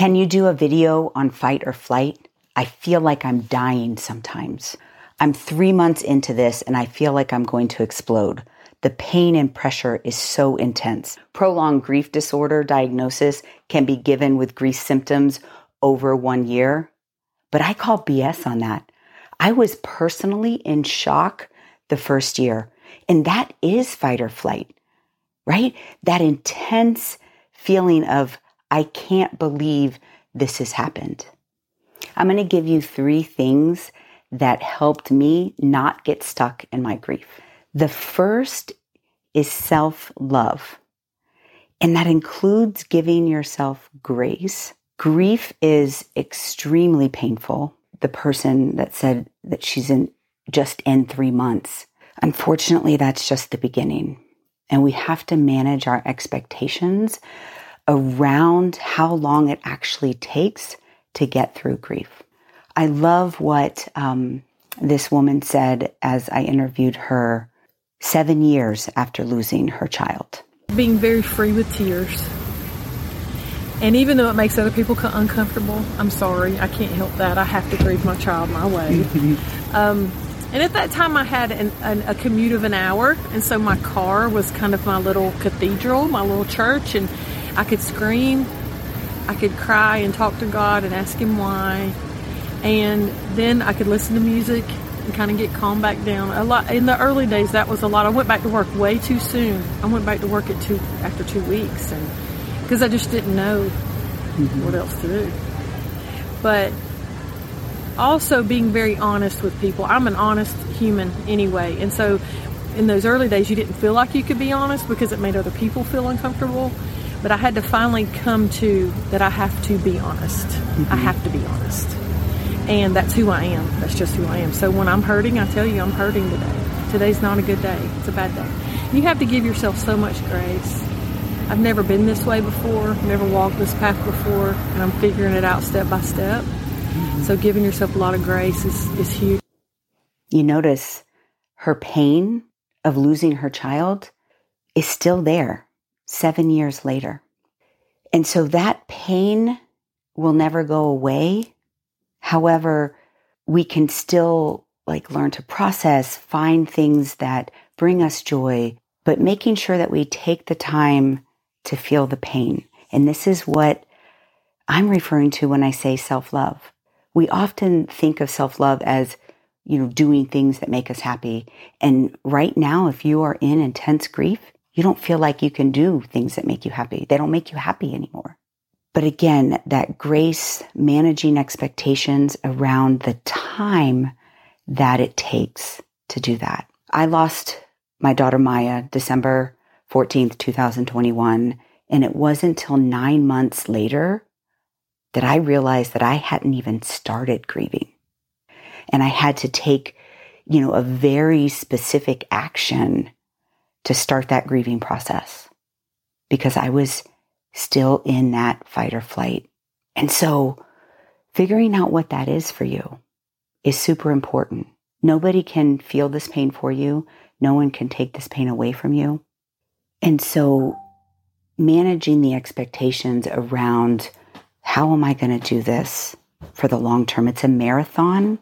Can you do a video on fight or flight? I feel like I'm dying sometimes. I'm three months into this and I feel like I'm going to explode. The pain and pressure is so intense. Prolonged grief disorder diagnosis can be given with grief symptoms over one year, but I call BS on that. I was personally in shock the first year, and that is fight or flight, right? That intense feeling of, I can't believe this has happened. I'm going to give you three things that helped me not get stuck in my grief. The first is self love, and that includes giving yourself grace. Grief is extremely painful. The person that said that she's in just in three months. Unfortunately, that's just the beginning. And we have to manage our expectations around how long it actually takes to get through grief. I love what um, this woman said as I interviewed her seven years after losing her child. Being very free with tears. And even though it makes other people uncomfortable, I'm sorry, I can't help that. I have to grieve my child my way. um, and at that time, I had an, an, a commute of an hour, and so my car was kind of my little cathedral, my little church, and I could scream, I could cry and talk to God and ask Him why, and then I could listen to music and kind of get calmed back down. A lot in the early days, that was a lot. I went back to work way too soon. I went back to work at two after two weeks, and because I just didn't know mm-hmm. what else to do. But also being very honest with people. I'm an honest human anyway, and so in those early days, you didn't feel like you could be honest because it made other people feel uncomfortable. But I had to finally come to that I have to be honest. Mm-hmm. I have to be honest. And that's who I am. That's just who I am. So when I'm hurting, I tell you I'm hurting today. Today's not a good day. It's a bad day. You have to give yourself so much grace. I've never been this way before, never walked this path before, and I'm figuring it out step by step. Mm-hmm. So giving yourself a lot of grace is, is huge. You notice her pain of losing her child is still there seven years later. And so that pain will never go away. However, we can still like learn to process, find things that bring us joy, but making sure that we take the time to feel the pain. And this is what I'm referring to when I say self love. We often think of self love as, you know, doing things that make us happy. And right now, if you are in intense grief, you don't feel like you can do things that make you happy. They don't make you happy anymore. But again, that grace, managing expectations around the time that it takes to do that. I lost my daughter Maya December 14th, 2021. And it wasn't until nine months later that I realized that I hadn't even started grieving. And I had to take, you know, a very specific action to start that grieving process because I was still in that fight or flight. And so figuring out what that is for you is super important. Nobody can feel this pain for you. No one can take this pain away from you. And so managing the expectations around how am I going to do this for the long term? It's a marathon,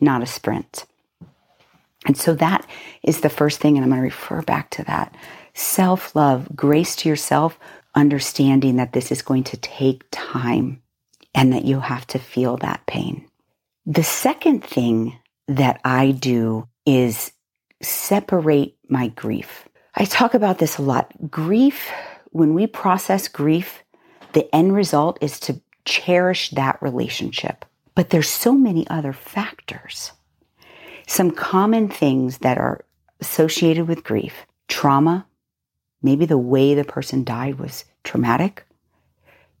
not a sprint. And so that is the first thing, and I'm going to refer back to that. Self love, grace to yourself, understanding that this is going to take time and that you have to feel that pain. The second thing that I do is separate my grief. I talk about this a lot. Grief, when we process grief, the end result is to cherish that relationship. But there's so many other factors some common things that are associated with grief trauma, maybe the way the person died was traumatic,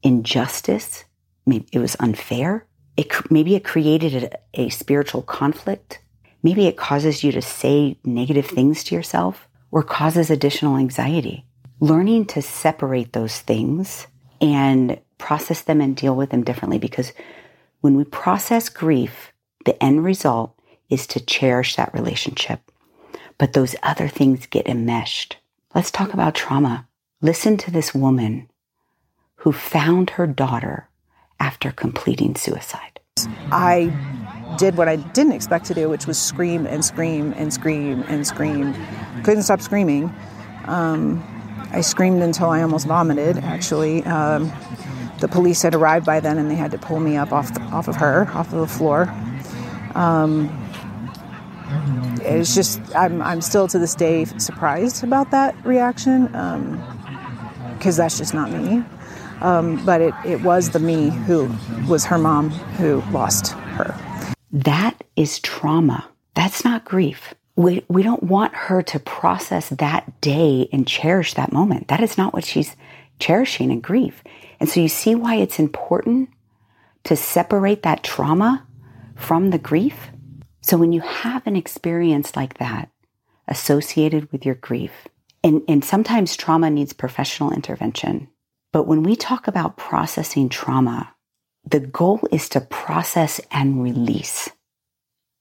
injustice, maybe it was unfair. It, maybe it created a, a spiritual conflict. Maybe it causes you to say negative things to yourself or causes additional anxiety. Learning to separate those things and process them and deal with them differently because when we process grief, the end result is to cherish that relationship. But those other things get enmeshed. Let's talk about trauma. Listen to this woman who found her daughter after completing suicide. I did what I didn't expect to do, which was scream and scream and scream and scream. Couldn't stop screaming. Um, I screamed until I almost vomited, actually. Um, the police had arrived by then and they had to pull me up off, the, off of her, off of the floor. Um, it's just, I'm, I'm still to this day surprised about that reaction because um, that's just not me. Um, but it, it was the me who was her mom who lost her. That is trauma. That's not grief. We, we don't want her to process that day and cherish that moment. That is not what she's cherishing in grief. And so you see why it's important to separate that trauma from the grief. So when you have an experience like that associated with your grief, and, and sometimes trauma needs professional intervention, but when we talk about processing trauma, the goal is to process and release.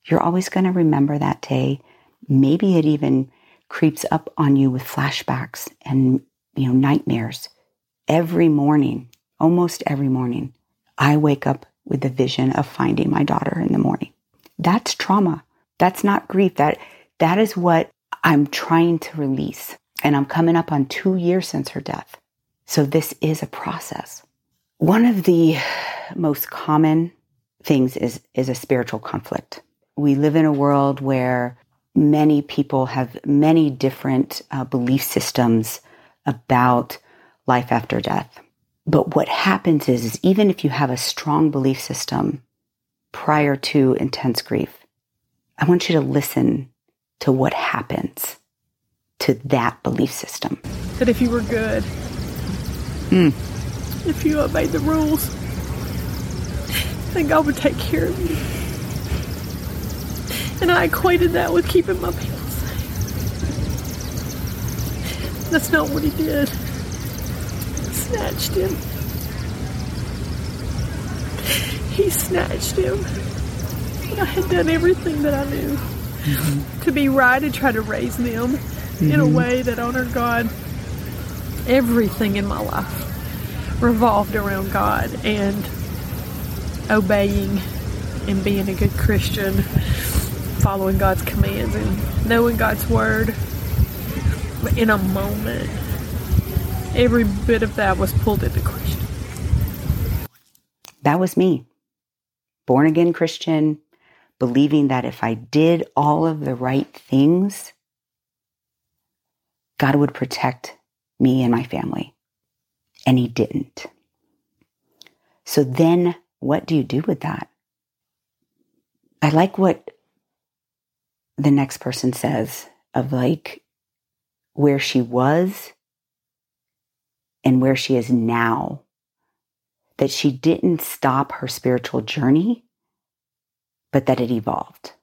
You're always going to remember that day. Maybe it even creeps up on you with flashbacks and, you know, nightmares. Every morning, almost every morning, I wake up with the vision of finding my daughter in the morning. That's trauma. That's not grief. That, that is what I'm trying to release. And I'm coming up on two years since her death. So this is a process. One of the most common things is, is a spiritual conflict. We live in a world where many people have many different uh, belief systems about life after death. But what happens is, is even if you have a strong belief system prior to intense grief, I want you to listen to what happens to that belief system. That if you were good, mm. if you obeyed the rules, then God would take care of you. And I equated that with keeping my people safe. That's not what he did. He snatched him. He snatched him. I had done everything that I knew mm-hmm. to be right and try to raise them mm-hmm. in a mm-hmm. way that honored God. Everything in my life revolved around God and obeying and being a good Christian, following God's commands and knowing God's word. But in a moment, every bit of that was pulled into question. That was me. Born again Christian, believing that if I did all of the right things, God would protect me and my family. And He didn't. So then what do you do with that? I like what the next person says of like where she was and where she is now. That she didn't stop her spiritual journey, but that it evolved.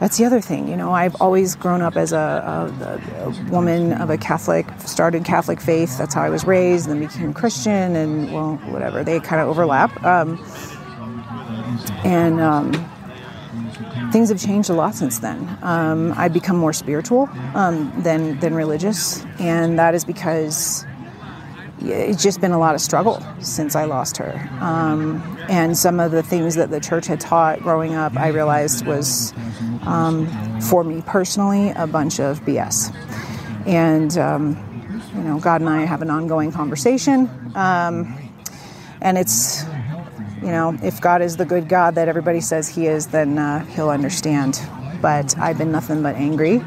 That's the other thing, you know. I've always grown up as a, a, a, woman of a Catholic, started Catholic faith. That's how I was raised, then became Christian, and well, whatever. They kind of overlap. Um, and um, things have changed a lot since then. Um, I've become more spiritual um, than than religious, and that is because it's just been a lot of struggle since I lost her. Um, and some of the things that the church had taught growing up, I realized was, um, for me personally, a bunch of BS. And, um, you know, God and I have an ongoing conversation. Um, and it's, you know, if God is the good God that everybody says He is, then uh, He'll understand. But I've been nothing but angry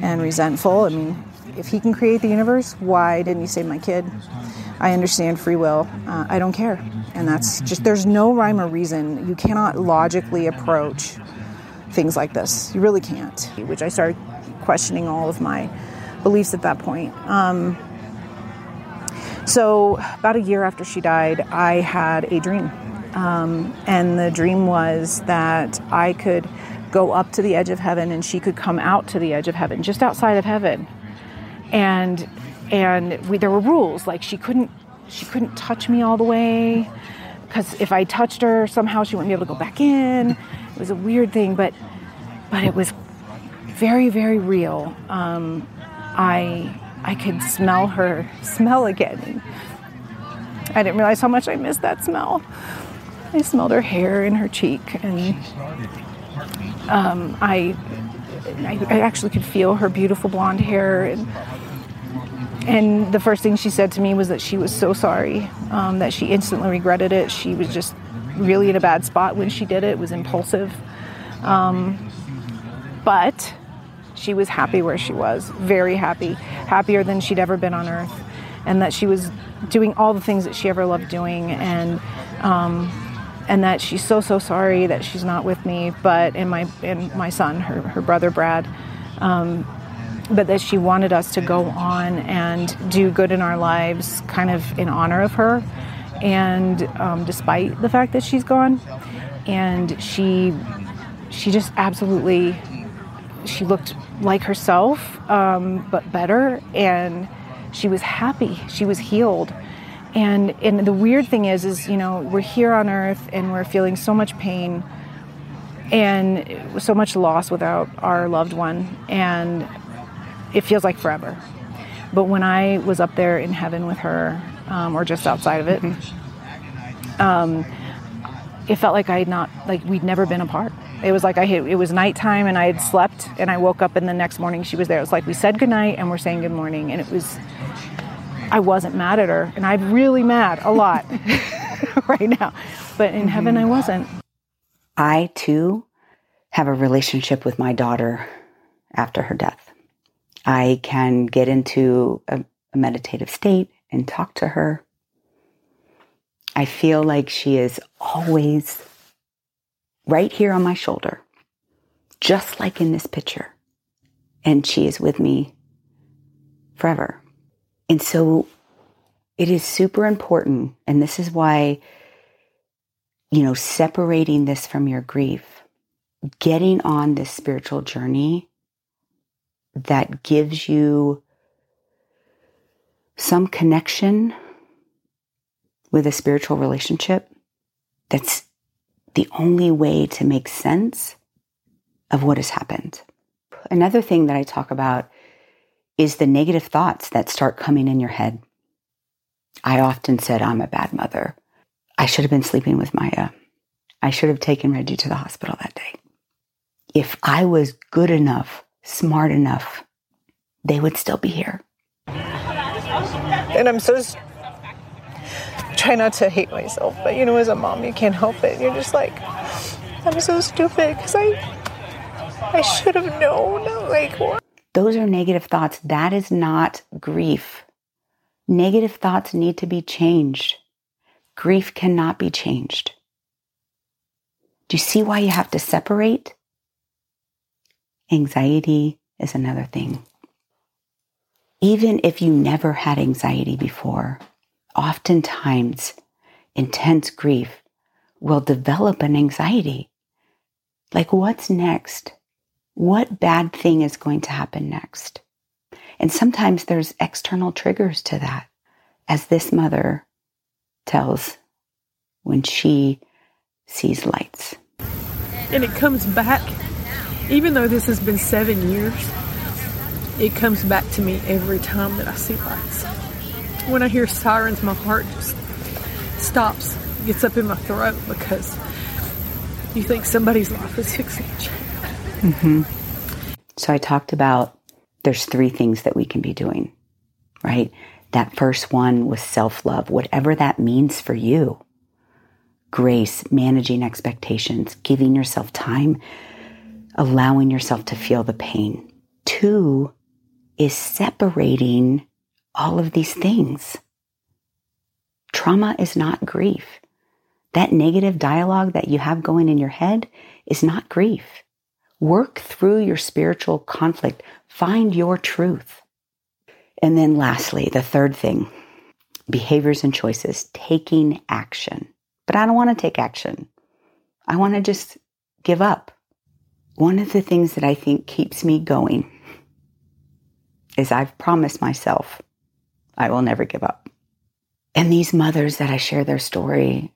and resentful. I mean, if He can create the universe, why didn't He save my kid? I understand free will. Uh, I don't care. And that's just, there's no rhyme or reason. You cannot logically approach things like this. You really can't. Which I started questioning all of my beliefs at that point. Um, so, about a year after she died, I had a dream. Um, and the dream was that I could go up to the edge of heaven and she could come out to the edge of heaven, just outside of heaven. And and we, there were rules like she couldn't she couldn't touch me all the way because if I touched her somehow she wouldn't be able to go back in. It was a weird thing, but but it was very very real. Um, I I could smell her smell again. I didn't realize how much I missed that smell. I smelled her hair in her cheek, and um, I, I, I actually could feel her beautiful blonde hair. And, and the first thing she said to me was that she was so sorry, um, that she instantly regretted it. She was just really in a bad spot when she did it. It was impulsive. Um, but she was happy where she was, very happy, happier than she'd ever been on earth, and that she was doing all the things that she ever loved doing, and um, and that she's so so sorry that she's not with me, but and my and my son, her her brother Brad. Um, but that she wanted us to go on and do good in our lives, kind of in honor of her, and um, despite the fact that she's gone, and she she just absolutely she looked like herself, um, but better, and she was happy. She was healed. And and the weird thing is, is you know we're here on Earth and we're feeling so much pain and so much loss without our loved one, and it feels like forever. But when I was up there in heaven with her, um, or just outside of it, um, it felt like I had not like we'd never been apart. It was like I had, it was nighttime and I had slept and I woke up and the next morning she was there. It was like we said goodnight and we're saying good morning and it was I wasn't mad at her and I'm really mad a lot right now. But in mm-hmm. heaven I wasn't. I too have a relationship with my daughter after her death. I can get into a, a meditative state and talk to her. I feel like she is always right here on my shoulder, just like in this picture. And she is with me forever. And so it is super important. And this is why, you know, separating this from your grief, getting on this spiritual journey that gives you some connection with a spiritual relationship that's the only way to make sense of what has happened. Another thing that I talk about is the negative thoughts that start coming in your head. I often said, I'm a bad mother. I should have been sleeping with Maya. I should have taken Reggie to the hospital that day. If I was good enough, smart enough, they would still be here. And I'm so try not to hate myself, but you know, as a mom, you can't help it. You're just like, I'm so stupid because I, I should have known. Like, what? Those are negative thoughts. That is not grief. Negative thoughts need to be changed. Grief cannot be changed. Do you see why you have to separate? Anxiety is another thing. Even if you never had anxiety before, oftentimes intense grief will develop an anxiety. Like, what's next? What bad thing is going to happen next? And sometimes there's external triggers to that, as this mother tells when she sees lights. And it comes back, even though this has been seven years, it comes back to me every time that I see lights when I hear sirens, my heart just stops, gets up in my throat because you think somebody's life is fixing to. Mm-hmm. So I talked about there's three things that we can be doing, right? That first one was self love, whatever that means for you. Grace, managing expectations, giving yourself time, allowing yourself to feel the pain. Two is separating all of these things. Trauma is not grief. That negative dialogue that you have going in your head is not grief. Work through your spiritual conflict. Find your truth. And then lastly, the third thing, behaviors and choices, taking action. But I don't want to take action. I want to just give up. One of the things that I think keeps me going is I've promised myself I will never give up. And these mothers that I share their story,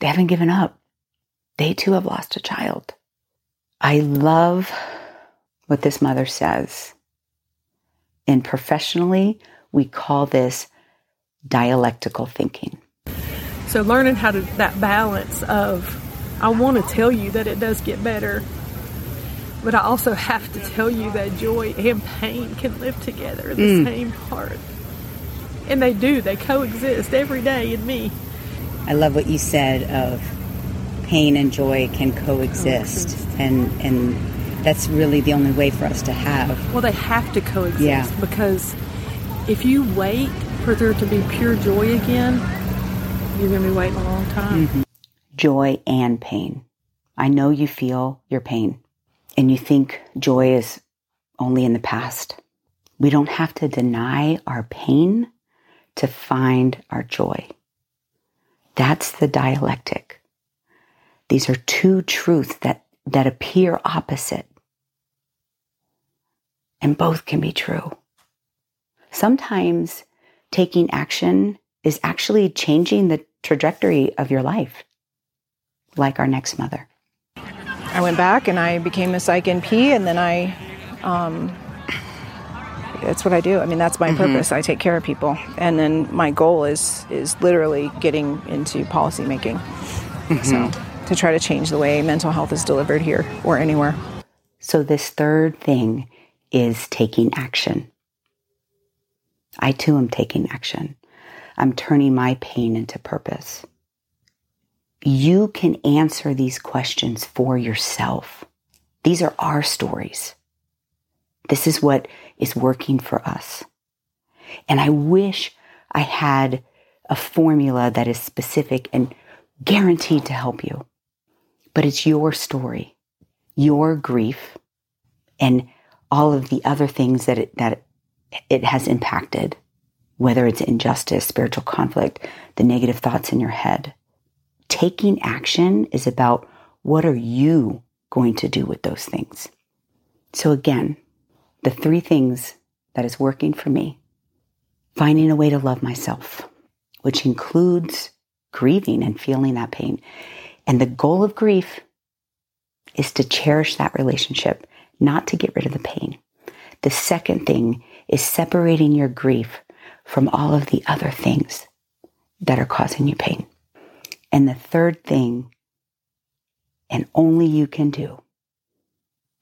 they haven't given up. They too have lost a child. I love what this mother says. And professionally, we call this dialectical thinking. So learning how to that balance of I want to tell you that it does get better, but I also have to tell you that joy and pain can live together in the mm. same heart. And they do, they coexist every day in me. I love what you said of pain and joy can coexist, oh, Coexist. and and that's really the only way for us to have. Well, they have to coexist Yeah. because if you wait for there to be pure joy again, you're going to be waiting a long time. Mm-hmm. joy and pain. I know you feel your pain and you think joy is only in the past. We don't have to deny our pain to find our joy. That's the dialectic. These are two truths that, that appear opposite. And both can be true. Sometimes taking action is actually changing the trajectory of your life like our next mother. I went back and I became a psych NP, and then I, um, that's what I do. I mean, that's my purpose. I take care of people, and then my goal is is literally getting into policy making. So to try to change the way mental health is delivered here or anywhere. So, this third thing is taking action. I too am taking action. I'm turning my pain into purpose. You can answer these questions for yourself. These are our stories. This is what is working for us. And I wish I had a formula that is specific and guaranteed to help you. But it's your story, your grief, and all of the other things that it, that it has impacted, whether it's injustice, spiritual conflict, the negative thoughts in your head. Taking action is about what are you going to do with those things. So again, the three things that is working for me, finding a way to love myself, which includes grieving and feeling that pain. And the goal of grief is to cherish that relationship, not to get rid of the pain. The second thing is separating your grief from all of the other things that are causing you pain. And the third thing, and only you can do,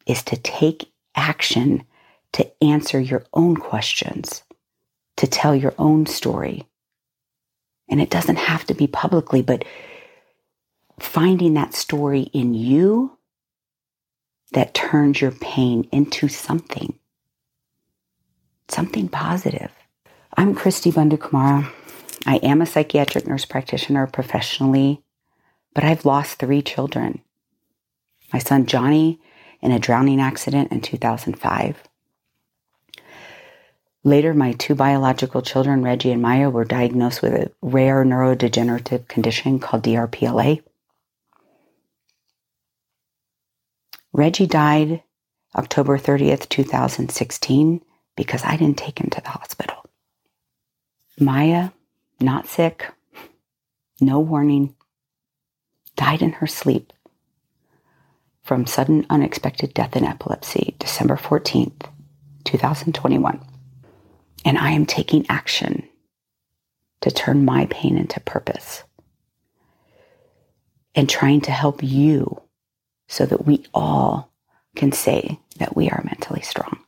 is to take action to answer your own questions, to tell your own story. And it doesn't have to be publicly, but finding that story in you that turns your pain into something, something positive. I'm Cristi Bundukamara. I am a psychiatric nurse practitioner professionally, but I've lost three children. My son Johnny in a drowning accident in 2005. Later, my two biological children, Reggie and Maya, were diagnosed with a rare neurodegenerative condition called DRPLA. Reggie died October 30th, 2016, because I didn't take him to the hospital. Maya, not sick, no warning, died in her sleep from sudden unexpected death in epilepsy, December 14th, 2021. And I am taking action to turn my pain into purpose and trying to help you so that we all can say that we are mentally strong.